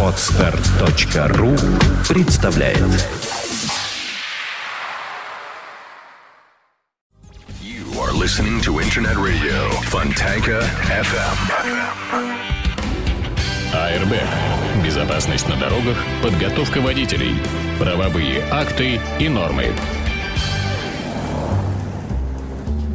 Отстар.ру представляет You are listening to Internet Radio Fontanka FM. Airbag. Безопасность на дорогах, подготовка водителей, правовые акты и нормы.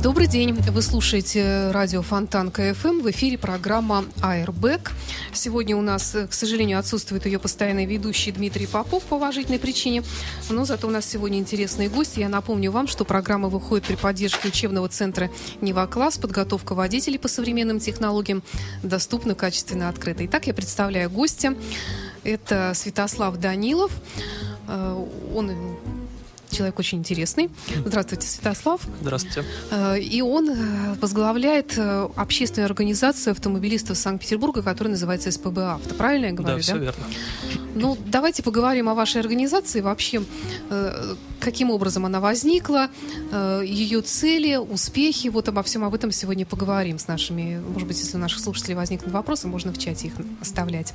Добрый день. Вы слушаете радио Фонтанка FM. В эфире программа Airbag. Сегодня у нас, к сожалению, отсутствует ее постоянный ведущий Дмитрий Попов по уважительной причине. Но зато у нас сегодня интересные гости. Я напомню вам, что программа выходит при поддержке учебного центра «Нева-класс». Подготовка водителей по современным технологиям доступна, качественно, открыта. Итак, я представляю гостя. Это Святослав Данилов. Э, он человек очень интересный. Здравствуйте, Святослав. Здравствуйте. Э, И он э, возглавляет э, общественную организацию автомобилистов Санкт-Петербурга, которая называется СПБ Авто. Правильно я говорю? Да, все верно. Ну, давайте поговорим о вашей организации. Вообще, каким образом она возникла, ее цели, успехи. Вот обо всем об этом сегодня поговорим с нашими, может быть, если у наших слушателей возникнут вопросы, можно в чате их оставлять.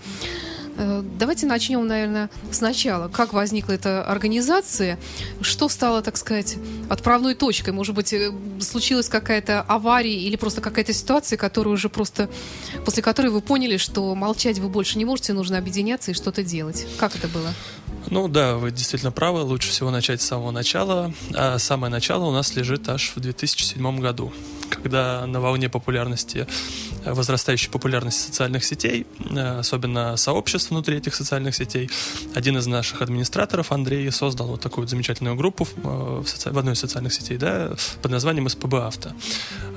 Э, Давайте начнем, наверное, сначала. Как возникла эта организация? Что стало, так сказать, отправной точкой? Может быть, э, случилась какая-то авария или просто какая-то ситуация, которую уже просто... После которой вы поняли, что молчать вы больше не можете, нужно объединяться и что-то делать. Как это было? Ну да, вы действительно правы, лучше всего начать с самого начала. А самое начало у нас лежит аж в 2007 году, когда на волне популярности, возрастающей популярности социальных сетей, э, особенно сообществ внутри этих социальных сетей, один из наших администраторов, Андрей, создал вот такую замечательную группу э, в соци- в одной из социальных сетей, да, под названием СПБ Авто.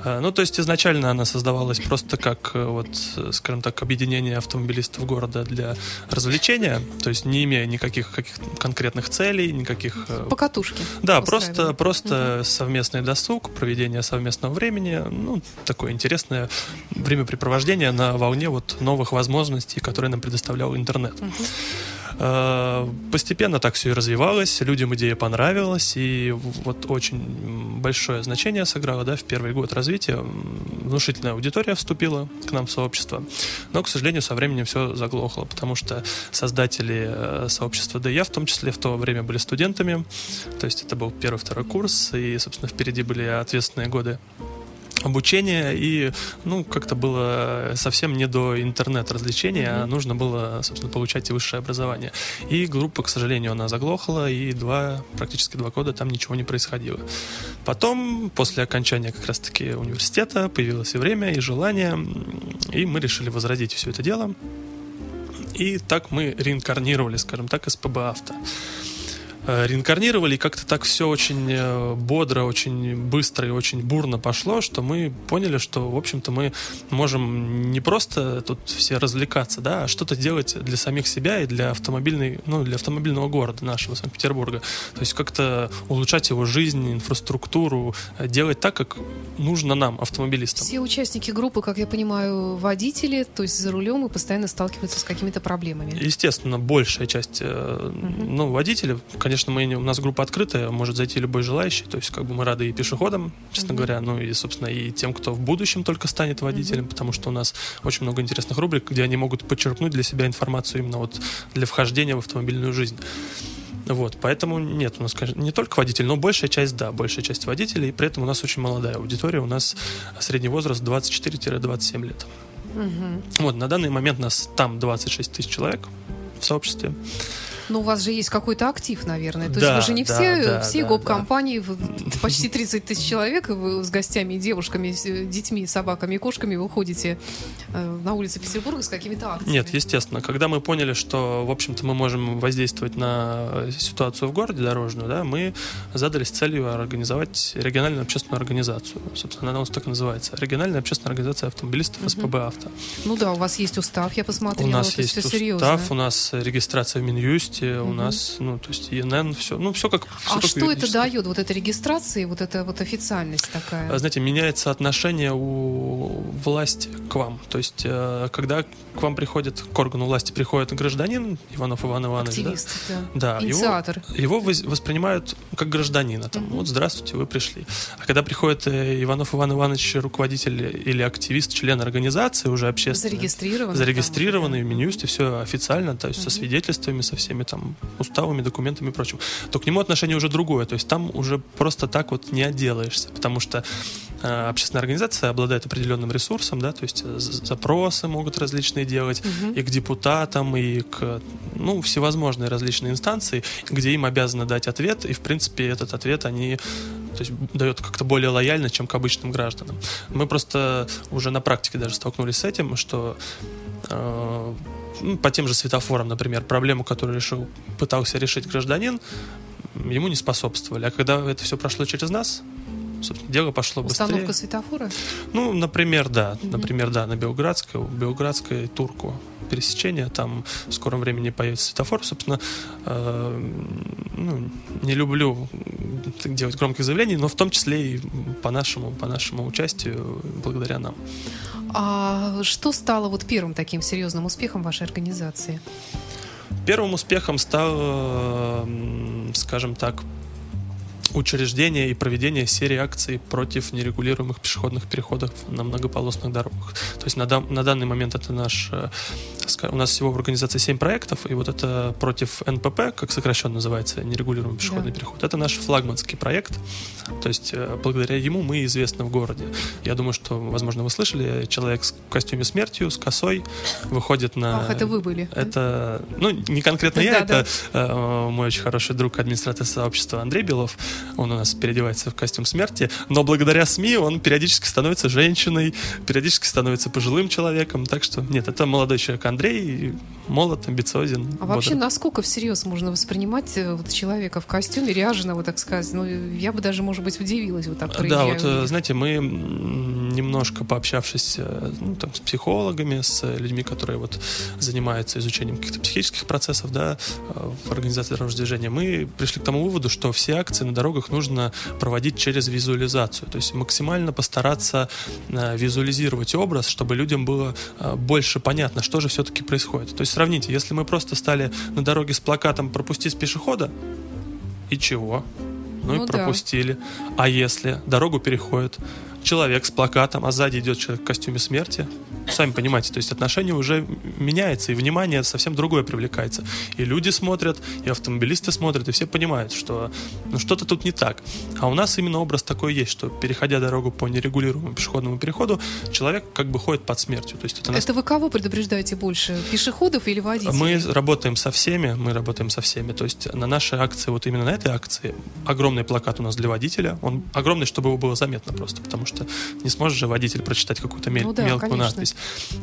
Э, Ну, то есть изначально она создавалась просто как, э, вот, э, скажем так, объединение автомобилистов города для развлечения, то есть не имея никаких каких конкретных целей, никаких... Покатушки. Да, просто, просто совместный досуг, проведение совместного времени, ну, такое интересное времяпрепровождение на волне вот новых возможностей, которые нам предоставлял интернет. Э, Постепенно так все и развивалось, людям идея понравилась, и вот очень большое значение сыграло, да, в первый год развития. Внушительная аудитория вступила к нам в сообщество, но, к сожалению, со временем все заглохло, потому что создатели э, сообщества, да я в том числе, в то время были студентами, то есть это был первый-второй курс, и, собственно, впереди были ответственные годы обучения, и, ну, как-то было совсем не до интернет-развлечения, а нужно было, собственно, получать и высшее образование. И группа, к сожалению, она заглохла, и два, практически два года там ничего не происходило. Потом, после окончания как раз-таки университета, появилось и время, и желание, и мы решили возродить все это дело. И так мы реинкарнировали, скажем так, СПБ «Авто». Э, реинкарнировали, и как-то так все очень э, бодро, очень быстро и очень бурно пошло, что мы поняли, что, в общем-то, мы можем не просто тут все развлекаться, да, а что-то делать для самих себя и для автомобильной, ну, для автомобильного города нашего Санкт-Петербурга. То есть как-то улучшать его жизнь, инфраструктуру, э, делать так, как нужно нам, автомобилистам. Все участники группы, как я понимаю, водители, то есть за рулем и постоянно сталкиваются с какими-то проблемами. Естественно, большая часть, ну, водителей, конечно, мы, не- у нас группа открытая, может зайти любой желающий, то есть как бы мы рады и пешеходам, честно говоря, ну и, собственно, и тем, кто в будущем только станет водителем, потому что у нас очень много интересных рубрик, где они могут подчеркнуть для себя информацию именно вот для вхождения в автомобильную жизнь. Вот, поэтому нет, у нас, конечно, не только водитель, но большая часть, да, большая часть водителей, и при этом у нас очень молодая аудитория, у нас средний возраст 24-27 лет. Вот, на данный момент нас там 26 тысяч человек в сообществе. Но у вас же есть какой-то актив, наверное. То Да, есть вы же не да, все, да, все да, гоп-компании, вы- почти 30 тысяч человек, и вы с гостями, девушками, э, детьми, собаками и кошками выходите э, на улицы Петербурга с какими-то акциями. Нет, естественно. Когда мы поняли, что, в общем-то, мы можем воздействовать на э, ситуацию в городе дорожную, да, мы задались целью организовать региональную общественную организацию. Собственно, она у нас так и называется. Региональная общественная организация автомобилистов СПБ «Авто». Ну да, у вас есть устав, я посмотрела. У нас есть устав, серьезно. у нас регистрация в Минюсте, месте у нас, ну, то есть ИНН, все, ну, все как... всё А как что это дает, вот эта регистрация, и вот эта вот официальность такая? А, Знаете, меняется отношение у власти к вам. То есть, э, когда к вам приходит, к органу власти приходит гражданин Иванов Иван Иванович, да, Активист, да. Да, его, Инициатор. его воз- воспринимают как гражданина. Там, вот, здравствуйте, вы пришли. А когда приходит э, Иванов Иван Иванович, руководитель или активист, член организации уже общественной, Зарегистрированный. зарегистрированный в там, Минюсте, все официально, то есть со свидетельствами, со всеми там уставами, документами и прочим, то к нему отношение уже другое. То есть там уже просто так вот не отделаешься, потому что э, общественная организация обладает определенным ресурсом, да, то есть э, запросы могут различные делать и к депутатам, и к, ну, всевозможные различные инстанции, где им обязаны дать ответ, и, в принципе, этот ответ они то есть дает как-то более лояльно, чем к обычным гражданам. Мы просто уже на практике даже столкнулись с этим, что э, ну, по тем же светофорам, например, проблему, которую решил, пытался решить гражданин, ему не способствовали. А когда это все прошло через нас, собственно, дело пошло Установка быстрее. светофора? Ну, например, да. Например, да, на Белградской, Белградской турку пересечение, там в скором времени появится светофор. Собственно, э, ну, не люблю делать громких заявлений, но в том числе и по нашему, по нашему участию, благодаря нам. А что стало вот первым таким серьезным успехом вашей организации? Первым успехом стало, м, скажем так, учреждение и проведение серии акций против нерегулируемых пешеходных переходов на многополосных дорогах. То есть на, дан- на данный момент это наш... э, У нас всего в организации 7 проектов, и вот это против НПП, как сокращенно называется, нерегулируемый пешеходный Да. переход, это наш флагманский проект. То есть э, благодаря ему мы известны в городе. Я думаю, что, возможно, вы слышали, человек с- костюме смертью, с косой, выходит на... Ах, это вы были, да? Это, ну, не конкретно я, Да, это э, мой очень хороший друг, администратор сообщества Андрей Белов. Он у нас переодевается в костюм смерти, но благодаря СМИ он периодически становится женщиной, периодически становится пожилым человеком. Так что, нет, это молодой человек Андрей, молод, амбициозен. А вообще, бодр. насколько всерьез можно воспринимать э, вот человека в костюме, ряженого, так сказать? Ну, я бы даже, может быть, удивилась вот так Да, вот, э, увидев. знаете, мы немножко пообщавшись э, ну, там, с психологами, с людьми, которые вот занимаются изучением каких-то психических процессов, да, в организации дорожного движения, мы пришли к тому выводу, что все акции на дорогах нужно проводить через визуализацию, то есть максимально постараться э, визуализировать образ, чтобы людям было э, больше понятно, что же все-таки происходит. То есть сравните, если мы просто стали на дороге с плакатом «Пропусти с пешехода», и чего? Ну, Ну и да. пропустили. А если дорогу переходит человек с плакатом, а сзади идет человек в костюме смерти, сами понимаете, то есть отношение уже меняется, и внимание совсем другое привлекается. И люди смотрят, и автомобилисты смотрят, и все понимают, что ну, что-то тут не так. А у нас именно образ такой есть, что переходя дорогу по нерегулируемому пешеходному переходу, человек как бы ходит под смертью. То есть это нас Это вы кого предупреждаете больше? Пешеходов или водителей? мы работаем со всеми, мы работаем со всеми. То есть на нашей акции, вот именно на этой акции, огромный плакат у нас для водителя. Он огромный, чтобы его было заметно просто, потому что не сможет же водитель прочитать какую-то мель- Ну да, мелкую конечно. надпись.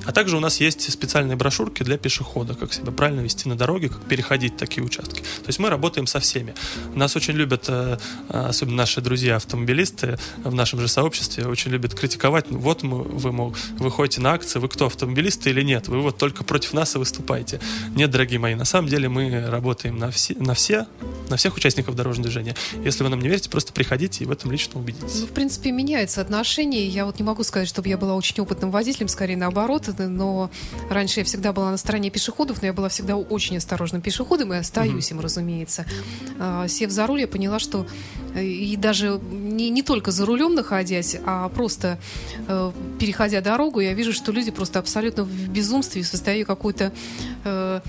А также у нас есть специальные брошюрки для пешехода, как себя правильно вести на дороге, как переходить такие участки. То есть мы работаем со всеми. Нас очень любят, э, э, особенно наши друзья-автомобилисты в нашем же сообществе, очень любят критиковать. Ну, Вот мы, вы, мол, вы ходите на акции, вы кто, автомобилисты или нет? Вы вот только против нас и выступаете. Нет, дорогие мои, на самом деле мы работаем на все, на все, на всех участников дорожного движения. Если вы нам не верите, просто приходите и в этом лично убедитесь. Ну, в принципе, меняется отношение. Я вот не могу сказать, чтобы я была очень опытным водителем, скорее наоборот. Это- Но раньше я всегда была на стороне пешеходов, но я была всегда очень осторожным пешеходом и остаюсь им, разумеется. А, Сев за руль, я поняла, что э, и даже не, не только за рулем находясь, а просто э, переходя дорогу, я вижу, что люди просто абсолютно в безумстве, в состоянии какой-то э,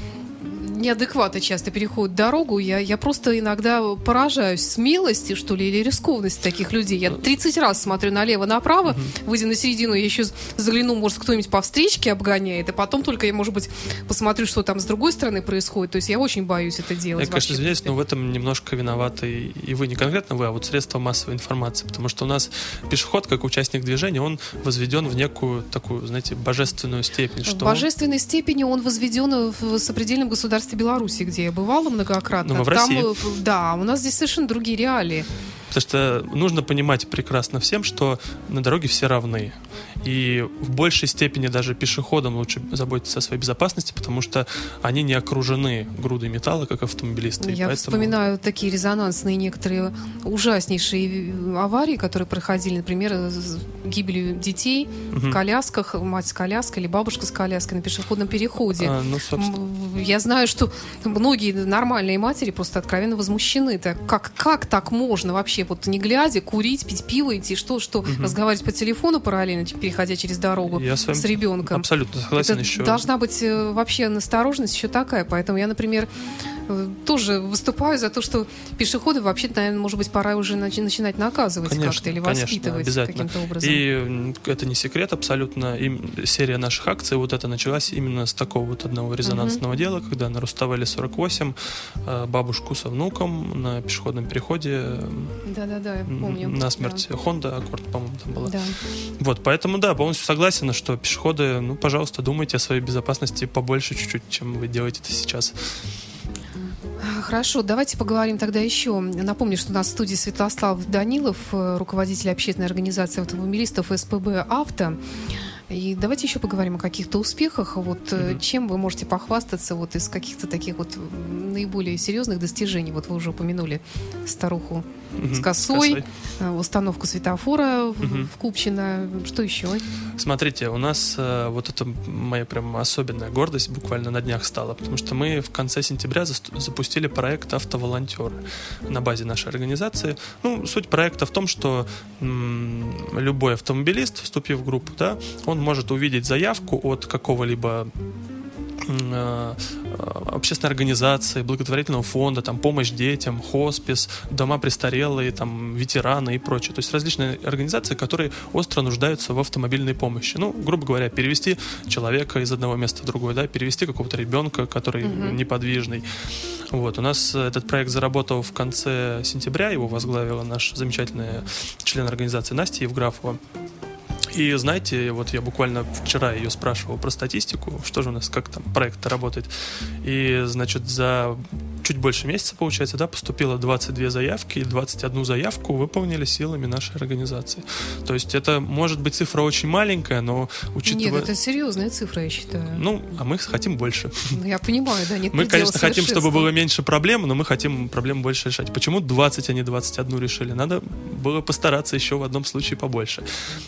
неадекватно часто переходят дорогу. Я, я просто иногда поражаюсь смелости, что ли, или рискованности таких людей. Я 30 раз смотрю налево-направо, выйдя на середину, я еще загляну, может, кто-нибудь по встречке обгоняет, и потом только я, может быть, посмотрю, что там с другой стороны происходит. То есть я очень боюсь это делать. Я, конечно, в извиняюсь, но в этом немножко виноваты и вы, не конкретно вы, а вот средства массовой информации, потому что у нас пешеход, как участник движения, он возведен в некую такую, знаете, божественную степень, В что он- божественной степени он возведен в сопредельном государстве Беларуси, где я бывала многократно. В Там, э, да, у нас здесь совершенно другие реалии. Потому что нужно понимать прекрасно всем, что на дороге все равны. И в большей степени даже пешеходам лучше заботиться о своей безопасности, потому что они не окружены грудой металла, как автомобилисты. Я поэтому... вспоминаю такие резонансные некоторые ужаснейшие аварии, которые проходили, например, с гибелью детей угу. в колясках, мать с коляской или бабушка с коляской на пешеходном переходе. А, ну, собственно... Я знаю, что многие нормальные матери просто откровенно возмущены. Так, как, как так можно вообще, вот не глядя, курить, пить пиво, идти, что, что, угу. разговаривать по телефону параллельно, переходя через дорогу я с, с ребенком. Абсолютно согласен Это еще. Должна быть э, вообще настороженность еще такая. Поэтому я, например, тоже выступаю за то, что пешеходы вообще, наверное, может быть, пора уже начинать наказывать как-то или воспитывать каким-то образом. И это не секрет абсолютно. И серия наших акций вот это началась именно с такого вот одного резонансного угу. дела, когда на Руставеле 48 э, бабушку со внуком на пешеходном переходе да-да-да, я помню. на смерть да. Honda Accord, по-моему, там была. Да. Вот, поэтому, да, полностью согласен, что пешеходы, ну, пожалуйста, думайте о своей безопасности побольше чуть-чуть, чем вы делаете это сейчас. Хорошо, давайте поговорим тогда еще. Напомню, что у нас в студии Святослав Данилов, э, руководитель общественной организации автомобилистов СПБ «Авто». И давайте еще поговорим о каких-то успехах. Вот mm-hmm. чем вы можете похвастаться вот из каких-то таких вот наиболее серьезных достижений? Вот вы уже упомянули старуху с косой, косой, э, установку светофора в Купчино. Что еще? Смотрите, у нас э, вот это моя прям особенная гордость буквально на днях стала, потому что мы в конце сентября запустили проект «Автоволонтеры» на базе нашей организации. Ну, суть проекта в том, что м- любой автомобилист, вступив в группу, да, он может увидеть заявку от какого-либо общественной организации, благотворительного фонда, там, помощь детям, хоспис, дома престарелые, там, ветераны и прочее. То есть различные организации, которые остро нуждаются в автомобильной помощи. Ну, грубо говоря, перевести человека из одного места в другое, да, перевести какого-то ребенка, который mm-hmm. неподвижный. Вот, у нас этот проект заработал в конце сентября, его возглавила наш замечательный член организации Настя Евграфова. И знаете, вот я буквально вчера ее спрашивал про статистику, что же у нас, как там проект работает. И, значит, за чуть больше месяца, получается, да, поступило 22 заявки, и 21 заявку выполнили силами нашей организации. То есть это может быть цифра очень маленькая, но учитывая... Нет, это серьезная цифра, я считаю. Ну, а мы хотим больше. Ну, я понимаю, да, нет Мы, конечно, хотим, чтобы было меньше проблем, но мы хотим проблем больше решать. Почему 20, а не 21 решили? Надо было постараться еще в одном случае побольше.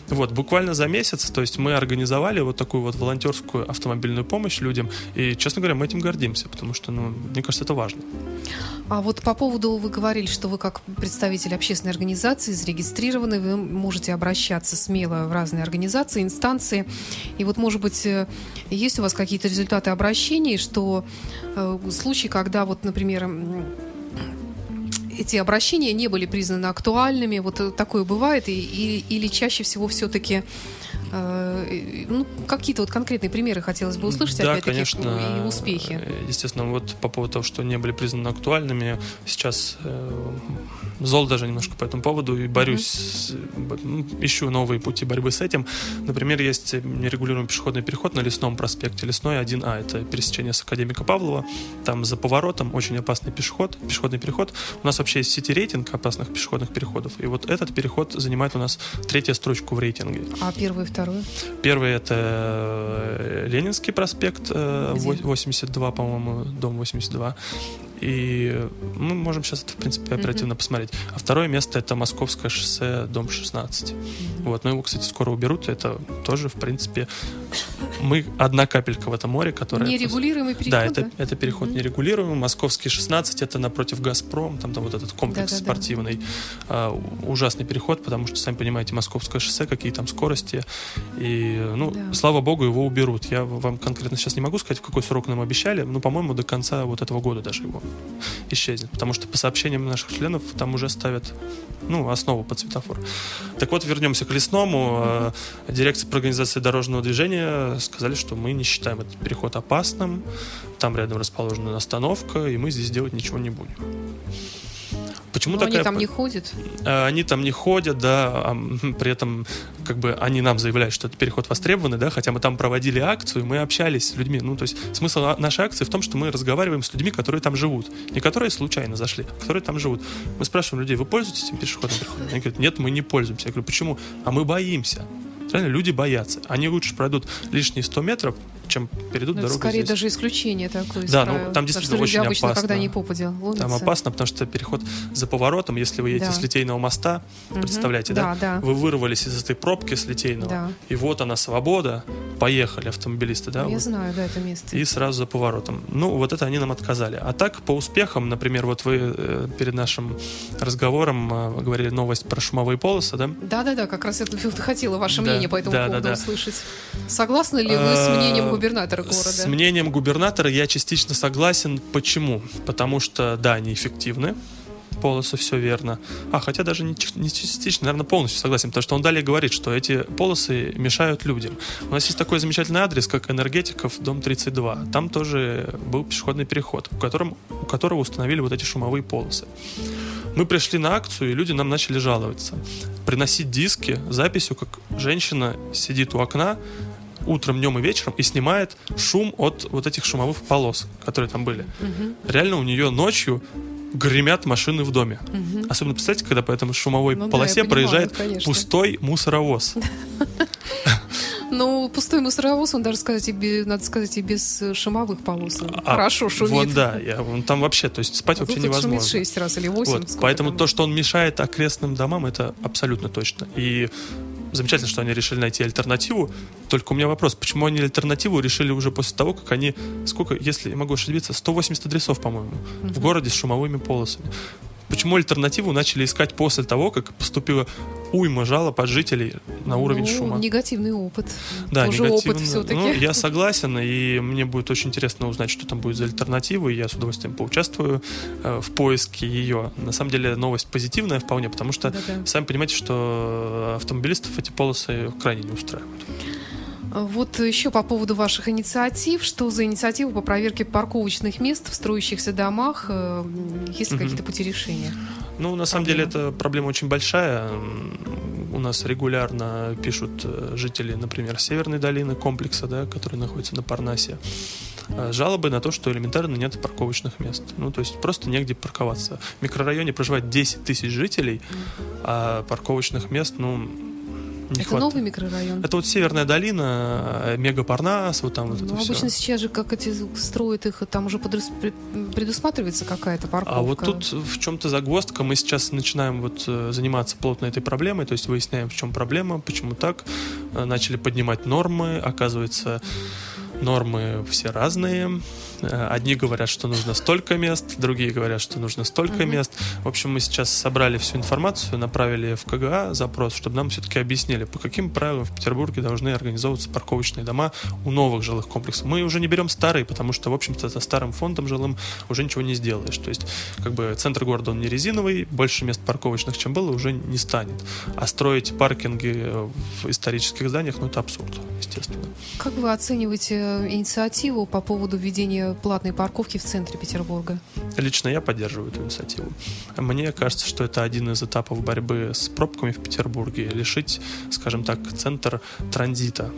Вот, буквально за месяц, то есть мы организовали вот такую вот волонтерскую автомобильную помощь людям, и, честно говоря, мы этим гордимся, потому что, ну, мне кажется, это важно. А вот по поводу, вы говорили, что вы как представитель общественной организации зарегистрированы, вы можете обращаться смело в разные организации, инстанции. И вот, может быть, э, есть у вас какие-то результаты обращений, что э, случаи, когда вот, например, эти обращения не были признаны актуальными, вот такое бывает, и, и, или чаще всего все-таки Э, ну, какие-то вот конкретные примеры хотелось бы услышать, да, конечно, и успехи. Естественно, вот по поводу того, что не были признаны актуальными, сейчас э, зол даже немножко по этому поводу и борюсь, mm-hmm. ищу новые пути борьбы с этим. Например, есть нерегулируемый пешеходный переход на Лесном проспекте, Лесной 1А, это пересечение с Академика Павлова, там за поворотом очень опасный пешеход, пешеходный переход. У нас вообще есть сети-рейтинг опасных пешеходных переходов, и вот этот переход занимает у нас третью строчку в рейтинге. А первый и второй? Первый это э, Ленинский проспект, э, Где? 82, по-моему, дом 82. И мы можем сейчас это, в принципе, оперативно mm-hmm. посмотреть. А второе место это Московское шоссе, дом 16. Mm-hmm. Вот, но его, кстати, скоро уберут. Это тоже, в принципе, мы одна капелька в этом море, которая... Нерегулируемый переход, да? это, это переход mm-hmm. нерегулируемый. Московский 16 это напротив Газпром, там, там вот этот комплекс Да-да-да. спортивный. А, ужасный переход, потому что, сами понимаете, Московское шоссе, какие там скорости. И, ну, да. слава богу, его уберут. Я вам конкретно сейчас не могу сказать, в какой срок нам обещали, но, по-моему, до конца вот этого года даже его исчезнет. Потому что по сообщениям наших членов там уже ставят ну, основу под светофор. Так вот, вернемся к лесному. Э, дирекция по организации дорожного движения сказали, что мы не считаем этот переход опасным. Там рядом расположена остановка, и мы здесь делать ничего не будем. Почему Но такая... они там не ходят. Э, Они там не ходят, да, а м, при этом как бы они нам заявляют, что это переход востребованный, да, хотя мы там проводили акцию, мы общались с людьми. Ну, то есть смысл на- нашей акции в том, что мы разговариваем с людьми, которые там живут. Не которые случайно зашли, а которые там живут. Мы спрашиваем людей, вы пользуетесь этим переходом? Они говорят, нет, мы не пользуемся. Я говорю, почему? А мы боимся. Реально, люди боятся. Они лучше пройдут лишние 100 метров, чем перейдут Ну, это дорогу скорее здесь. даже исключение такое. Да, ну, там Потому действительно что люди очень обычно, опасно. когда не попадя. Там опасно, потому что переход за поворотом, если вы едете Да. с Литейного моста, представляете, да? Да, да. Вы вырвались из этой пробки с Литейного, Да. и вот она свобода, поехали автомобилисты, да? Я вот. знаю, да, это место. И сразу за поворотом. Ну, вот это они нам отказали. А так, по успехам, например, вот вы э, перед нашим разговором э, говорили новость про шумовые полосы, да? Да-да-да, как раз вот хотела ваше Да, мнение по этому да, да, поводу да. услышать. Согласны ли вы с Э, мнением губернатора города? С мнением губернатора я частично согласен. Почему? Потому что, да, они эффективны. Полосы, все верно. А, хотя даже не, не частично, наверное, полностью согласен, потому что он далее говорит, что эти полосы мешают людям. У нас есть такой замечательный адрес, как Энергетиков, дом 32. Там тоже был пешеходный переход, у, котором, у которого установили вот эти шумовые полосы. Мы пришли на акцию, и люди нам начали жаловаться. Приносить диски записью, как женщина сидит у окна, утром, днем и вечером и снимает шум от вот этих шумовых полос, которые там были. Реально у нее ночью гремят машины в доме. Особенно, представьте, когда по этой шумовой Ну да, полосе понимаю, проезжает конечно. пустой мусоровоз. Ну, пустой мусоровоз, он даже сказать, и бе- надо сказать, и без шумовых полос. А, Хорошо шумит. Вот да, я, он там вообще, то есть спать А вообще вот шумит невозможно. 6 раз или 8. Вот, поэтому то, что он мешает окрестным домам, это абсолютно точно. И замечательно, что они решили найти альтернативу. Только у меня вопрос, почему они альтернативу решили уже после того, как они, сколько, если я могу ошибиться, 180 адресов, по-моему, в городе с шумовыми полосами. Почему альтернативу начали искать после того, как поступила уйма жалоб от жителей на уровень ну, шума? негативный опыт. Да, Тоже негативно. опыт все-таки. Ну, я согласен, и мне будет очень интересно узнать, что там будет за альтернатива, и я с удовольствием поучаствую э, в поиске ее. На самом деле новость позитивная вполне, потому что Да-да. сами понимаете, что автомобилистов эти полосы крайне не устраивают. Вот еще по поводу ваших инициатив. Что за инициатива по проверке парковочных мест в строящихся домах? Э, Есть ли Мгм. какие-то пути решения? Ну, на самом деле, это проблема очень большая. У нас регулярно пишут э, жители, например, Северной долины комплекса, да, который находится на Парнасе, э, жалобы на то, что элементарно нет парковочных мест. Ну, то есть просто негде парковаться. В микрорайоне проживает 10 тысяч жителей, а парковочных мест, ну, не это хватает. новый микрорайон? Это вот Северная долина, э, Мегапарнас, вот там вот это Ну, все. обычно сейчас же, как эти строят их, там уже подрас- пре- предусматривается какая-то парковка. А вот тут в чем-то загвоздка. Мы сейчас начинаем вот э, заниматься плотно этой проблемой, то есть выясняем, в чем проблема, почему так. Э, Начали поднимать нормы. Оказывается, нормы все разные. Э, Одни говорят, что нужно столько мест, другие говорят, что нужно столько мест. В общем, мы сейчас собрали всю информацию, направили в КГА запрос, чтобы нам все-таки объяснили, по каким правилам в Петербурге должны организовываться парковочные дома у новых жилых комплексов. Мы уже не берем старые, потому что, в общем-то, со старым фондом жилым уже ничего не сделаешь. То есть, как бы центр города он не резиновый, больше мест парковочных, чем было, уже не станет. А строить паркинги э, в исторических зданиях, ну, это абсурд, естественно. Как вы оцениваете э, инициативу по поводу введения платной парковки в центре Петербурга? Лично я поддерживаю эту инициативу. Мне кажется, что это один из этапов борьбы с пробками в Петербурге. Лишить, скажем так, центр транзита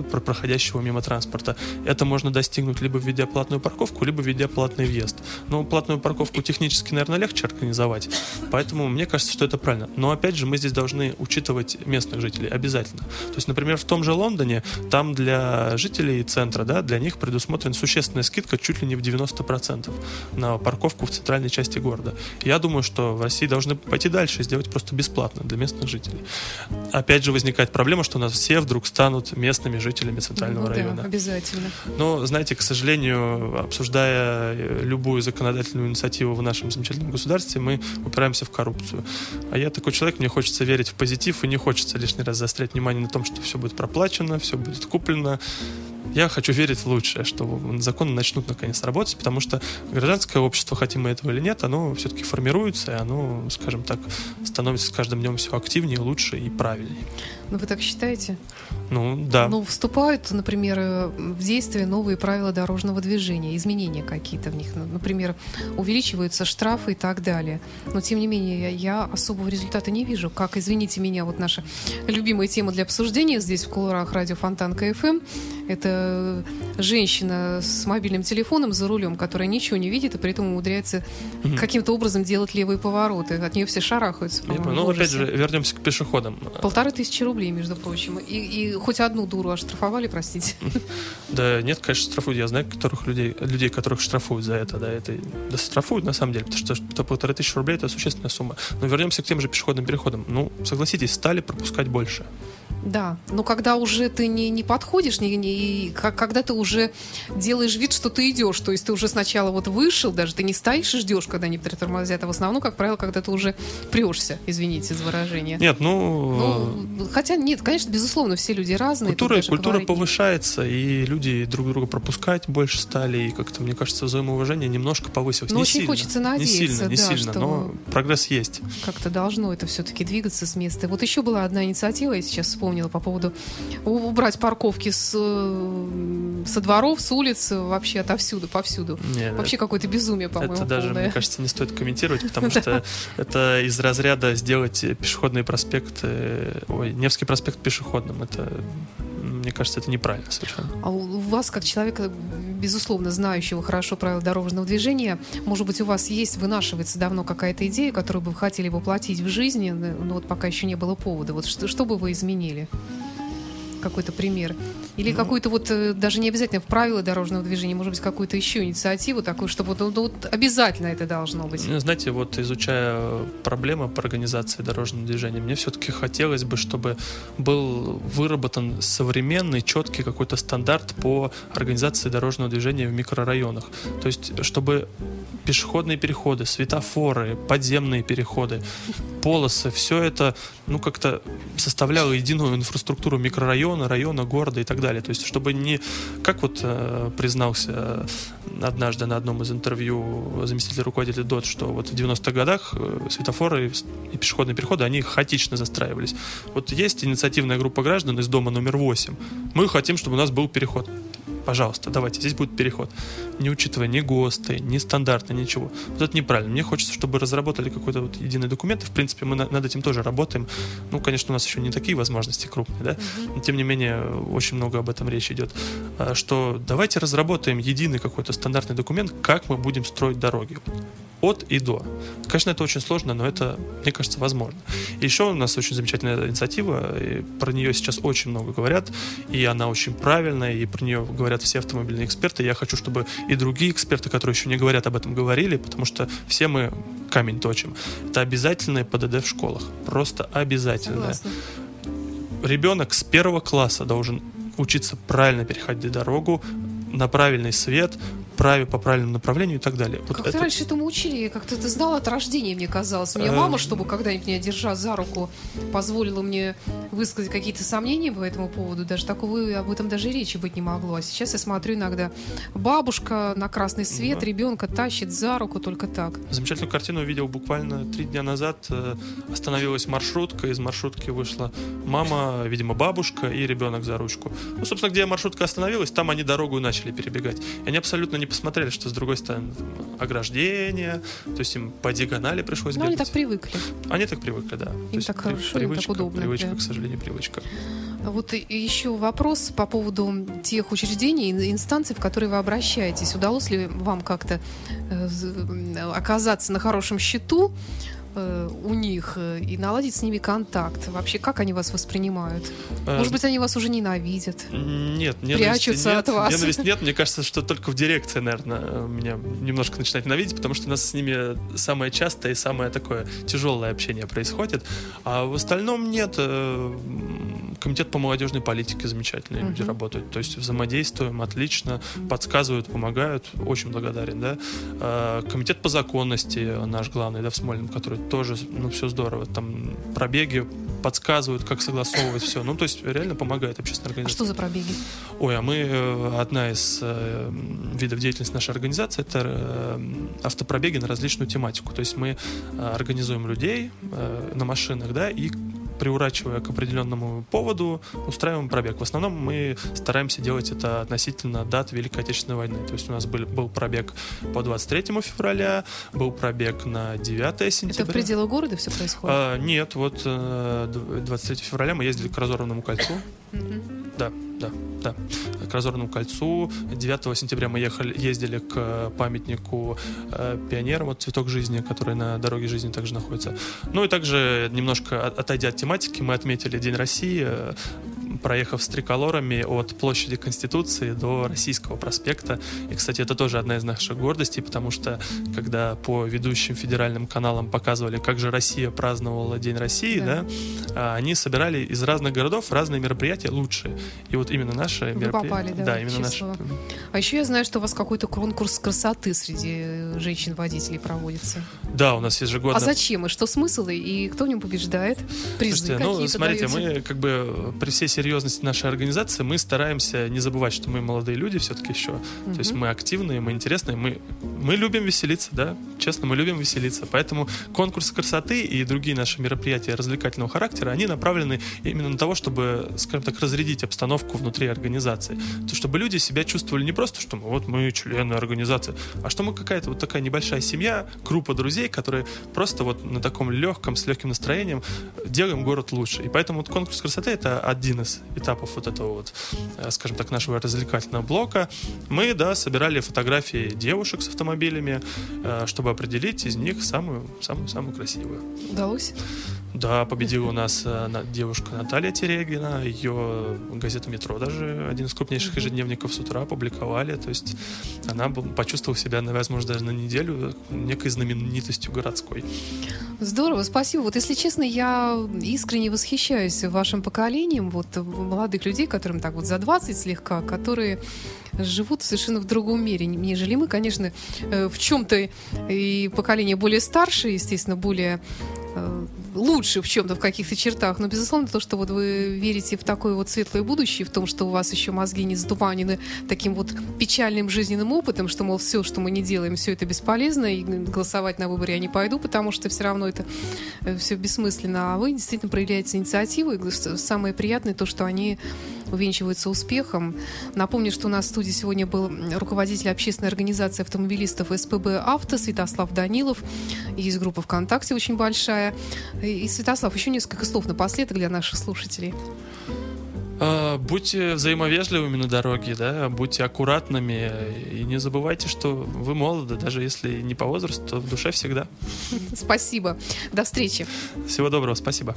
проходящего мимо транспорта. Это можно достигнуть либо введя платную парковку, либо введя платный въезд. Но платную парковку технически, наверное, легче организовать, поэтому мне кажется, что это правильно. Но опять же, мы здесь должны учитывать местных жителей обязательно. То есть, например, в том же Лондоне, там для жителей центра, да, для них предусмотрена существенная скидка чуть ли не в 90% на парковку в центральной части города. Я думаю, что в России должны пойти дальше и сделать просто бесплатно для местных жителей. Опять же возникает проблема, что у нас все вдруг станут местными жителями центрального Ну да, района. обязательно. Но, знаете, к сожалению, обсуждая э, любую законодательную инициативу в нашем замечательном государстве, мы упираемся в коррупцию. А я такой человек, мне хочется верить в позитив, и не хочется лишний раз заострять внимание на том, что все будет проплачено, все будет куплено. Я хочу верить в лучшее, что законы начнут наконец работать, потому что гражданское общество, хотим мы этого или нет, оно все-таки формируется, и оно, скажем так, становится с каждым днем все активнее, лучше и правильнее. Ну, вы так считаете? Ну, да. Ну, вступают, например, в действие новые правила дорожного движения, изменения какие-то в них. Ну, Например, увеличиваются штрафы и так далее. Но, тем не менее, я, особого результата не вижу. Как, извините меня, вот наша любимая тема для обсуждения здесь в кулуарах радио Фонтанка ФМ. Это женщина с мобильным телефоном за рулем, которая ничего не видит и при этом умудряется каким-то образом делать левые повороты. От нее все шарахаются. Я. Ну, опять же, вернемся к пешеходам. Полторы тысячи рублей, между прочим. И, и хоть одну дуру оштрафовали, простите. Да нет, конечно, штрафуют. Я знаю которых людей, людей, которых штрафуют за это. Да, это да, штрафуют на самом деле, потому что полторы тысячи рублей это существенная сумма. Но вернемся к тем же пешеходным переходам. Ну, согласитесь, стали пропускать больше. Да, но когда уже ты не, не подходишь, не, не, и как- когда ты уже делаешь вид, что ты идешь, то есть ты уже сначала вот вышел, даже ты не стоишь и ждешь, когда они притормозят, а в основном, как правило, когда ты уже прешься, извините за выражение. Нет, ну, Ну, хотя нет, конечно, безусловно, все люди разные. культура, культура говорить не- повышается, и люди друг друга пропускать больше стали, и как-то, мне кажется, взаимоуважение немножко повысилось. Ну, не очень сильно, хочется Не надеяться, сильно, не да, сильно, что- но прогресс есть. как-то должно это все-таки двигаться с места. Вот еще была одна инициатива, я сейчас вспомнила, по поводу убрать парковки с, э, со дворов, с улиц, вообще отовсюду, повсюду. Не, Вообще какое-то безумие, по-моему, Это даже, полное. мне кажется, не стоит комментировать, потому что это из разряда сделать пешеходный проспект, э, ой, Невский проспект пешеходным. Это, мне кажется, это неправильно совершенно. А у вас, как человека, безусловно, знающего хорошо правила дорожного движения, может быть, у вас есть, вынашивается давно какая-то идея, которую бы вы хотели воплотить в жизни, но вот пока еще не было повода. Вот что, что бы вы изменили? Какой-то пример. Или Ну. какую-то вот, э, даже не обязательно в правила дорожного движения, может быть, какую-то еще инициативу такую, чтобы вот, ну, вот обязательно это должно быть. Ну, Знаете, вот изучая проблемы по организации дорожного движения, мне все-таки хотелось бы, чтобы был выработан современный, четкий какой-то стандарт по организации дорожного движения в микрорайонах. То есть, чтобы пешеходные переходы, светофоры, подземные переходы, полосы, все это, ну, как-то составляло единую инфраструктуру микрорайона, района, города и так далее. То есть, чтобы не, как вот э, признался однажды на одном из интервью заместитель руководителя ДОТ, что вот в 90-х годах э, светофоры и пешеходные переходы, они хаотично застраивались. Вот есть инициативная группа граждан из дома номер 8. Мы хотим, чтобы у нас был переход. Пожалуйста, давайте, здесь будет переход. Не учитывая ни ГОСТы, ни стандарты, ничего. Вот это неправильно. Мне хочется, чтобы разработали какой-то вот единый документ. И, в принципе, мы на- над этим тоже работаем. Ну, конечно, у нас еще не такие возможности крупные, да? Но, тем не менее, очень много об этом речь идет. А, Что давайте разработаем единый какой-то стандартный документ, как мы будем строить дороги. От и до. Конечно, это очень сложно, но это, мне кажется, возможно. И еще у нас очень замечательная инициатива, и про нее сейчас очень много говорят, и она очень правильная, и про нее говорят все автомобильные эксперты. Я хочу, чтобы и другие эксперты, которые еще не говорят об этом, говорили, потому что все мы камень точим. Это обязательное ПДД в школах. Просто обязательное Согласна. ребенок с первого класса должен учиться правильно переходить дорогу, на правильный свет, праве, по правильному направлению и так далее. Вот Как-то это- раньше этому учили, как-то это знала от рождения, мне казалось. Мне Эм. мама, чтобы когда-нибудь меня держа за руку, позволила мне высказать какие-то сомнения по этому поводу. Даже такого об этом даже речи быть не могло. А сейчас я смотрю иногда, бабушка на красный свет, Мгм. ребенка тащит за руку только так. Замечательную картину увидел буквально три дня назад. Э, Остановилась маршрутка, из маршрутки вышла мама, видимо, бабушка и ребенок за ручку. Ну, собственно, где маршрутка остановилась, там они дорогу и начали перебегать. И они абсолютно не посмотрели, что с другой стороны там, ограждение, то есть им по диагонали пришлось Ну, они так привыкли. Они так привыкли, да. То Им есть так при- хорошо, им так привычка, удобно, Привычка, да. к сожалению, привычка. Вот еще вопрос по поводу тех учреждений инстанций, в которые вы обращаетесь. Удалось ли вам как-то э, оказаться на хорошем счету э, у них э, и наладить с ними контакт? Вообще, как они вас воспринимают? Э, Может быть, они вас уже ненавидят? Нет, Прячутся нет. от вас. Ненависти нет. Мне кажется, что только в дирекции, наверное, меня немножко начинает ненавидеть, потому что у нас с ними самое частое и самое такое тяжелое общение происходит. А в остальном нет. Комитет по молодежной политике замечательные люди работают. То есть взаимодействуем отлично, подсказывают, помогают. Очень благодарен, да. А, комитет по законности наш главный, да, в Смольном, который тоже, ну, все здорово. Там пробеги подсказывают, как согласовывать все. Ну, то есть реально помогает общественная А организация. что за пробеги? Ой, а мы э, одна из э, видов деятельности нашей организации это э, автопробеги на различную тематику. То есть мы организуем людей на машинах, да, и приурачивая к определенному поводу, устраиваем пробег. В основном мы стараемся делать это относительно дат Великой Отечественной войны. То есть у нас был, был пробег по 23 февраля, был пробег на 9 сентября. Это в пределах города все происходит? А, нет, вот э, д- 23 февраля мы ездили к Разорванному кольцу. Да, да, да. К Разорванному кольцу. 9 сентября мы ехали, ездили к памятнику э, пионерам, вот цветок жизни, который на дороге жизни также находится. Ну и также немножко от- отойдя от тематики, мы отметили День России, э, проехав с триколорами от площади Конституции до Российского проспекта. И, кстати, это тоже одна из наших гордостей, потому что когда по ведущим федеральным каналам показывали, как же Россия праздновала День России, Да. да, а, они собирали из разных городов разные мероприятия лучшие. И вот именно наше Вы мероприятие... попали, да, в именно наше. А еще я знаю, что у вас какой-то конкурс красоты среди э, женщин-водителей проводится. Да, у нас ежегодно... А зачем? И что смысл? И кто в нем побеждает? Призы Слушайте, ну, смотрите, даете? мы как бы при всей серьезности нашей организации мы стараемся не забывать, что мы молодые люди все-таки еще. То есть мы активные, мы интересные, мы, мы любим веселиться, да, честно, мы любим веселиться. Поэтому конкурсы красоты и другие наши мероприятия развлекательного характера, они направлены именно на того, чтобы, скажем так, разрядить обстановку внутри организации. То, чтобы люди себя чувствовали не просто, что мы, вот мы члены организации, а что мы какая-то вот такая небольшая семья, группа друзей, которые просто вот на таком легком, с легким настроением делаем город лучше. И поэтому вот конкурс красоты это один из этапов вот этого вот, э, скажем так, нашего развлекательного блока. Мы, да, собирали фотографии девушек с автомобилями, э, чтобы определить из них самую, самую, самую красивую. Удалось? Да, победила у нас э, девушка Наталья Терегина, ее газета «Метро» даже, один из крупнейших ежедневников с утра опубликовали, то есть она почувствовала себя, возможно, даже на неделю некой знаменитостью городской. Здорово, спасибо. Вот, если честно, я искренне восхищаюсь вашим поколением, вот э, молодых людей, которым так вот за 20 слегка, которые живут совершенно в другом мире, нежели мы, конечно, э, в чем-то и поколение более старшее, естественно, более э, лучше в чем-то, в каких-то чертах, но, безусловно, то, что вот вы верите в такое вот светлое будущее, в том, что у вас еще мозги не затуманены таким вот печальным жизненным опытом, что, мол, все, что мы не делаем, все это бесполезно, и голосовать на выборы я не пойду, потому что все равно это все бессмысленно. А вы действительно проявляете инициативу, и самое приятное то, что они увенчиваются успехом. Напомню, что у нас в студии сегодня был руководитель общественной организации автомобилистов СПБ «Авто» Святослав Данилов. Есть группа ВКонтакте очень большая. И, Святослав, еще несколько слов напоследок для наших слушателей. А, Будьте взаимовежливыми на дороге, да, будьте аккуратными и не забывайте, что вы молоды, даже если не по возрасту, то в душе всегда. Спасибо. До встречи. Всего доброго, спасибо.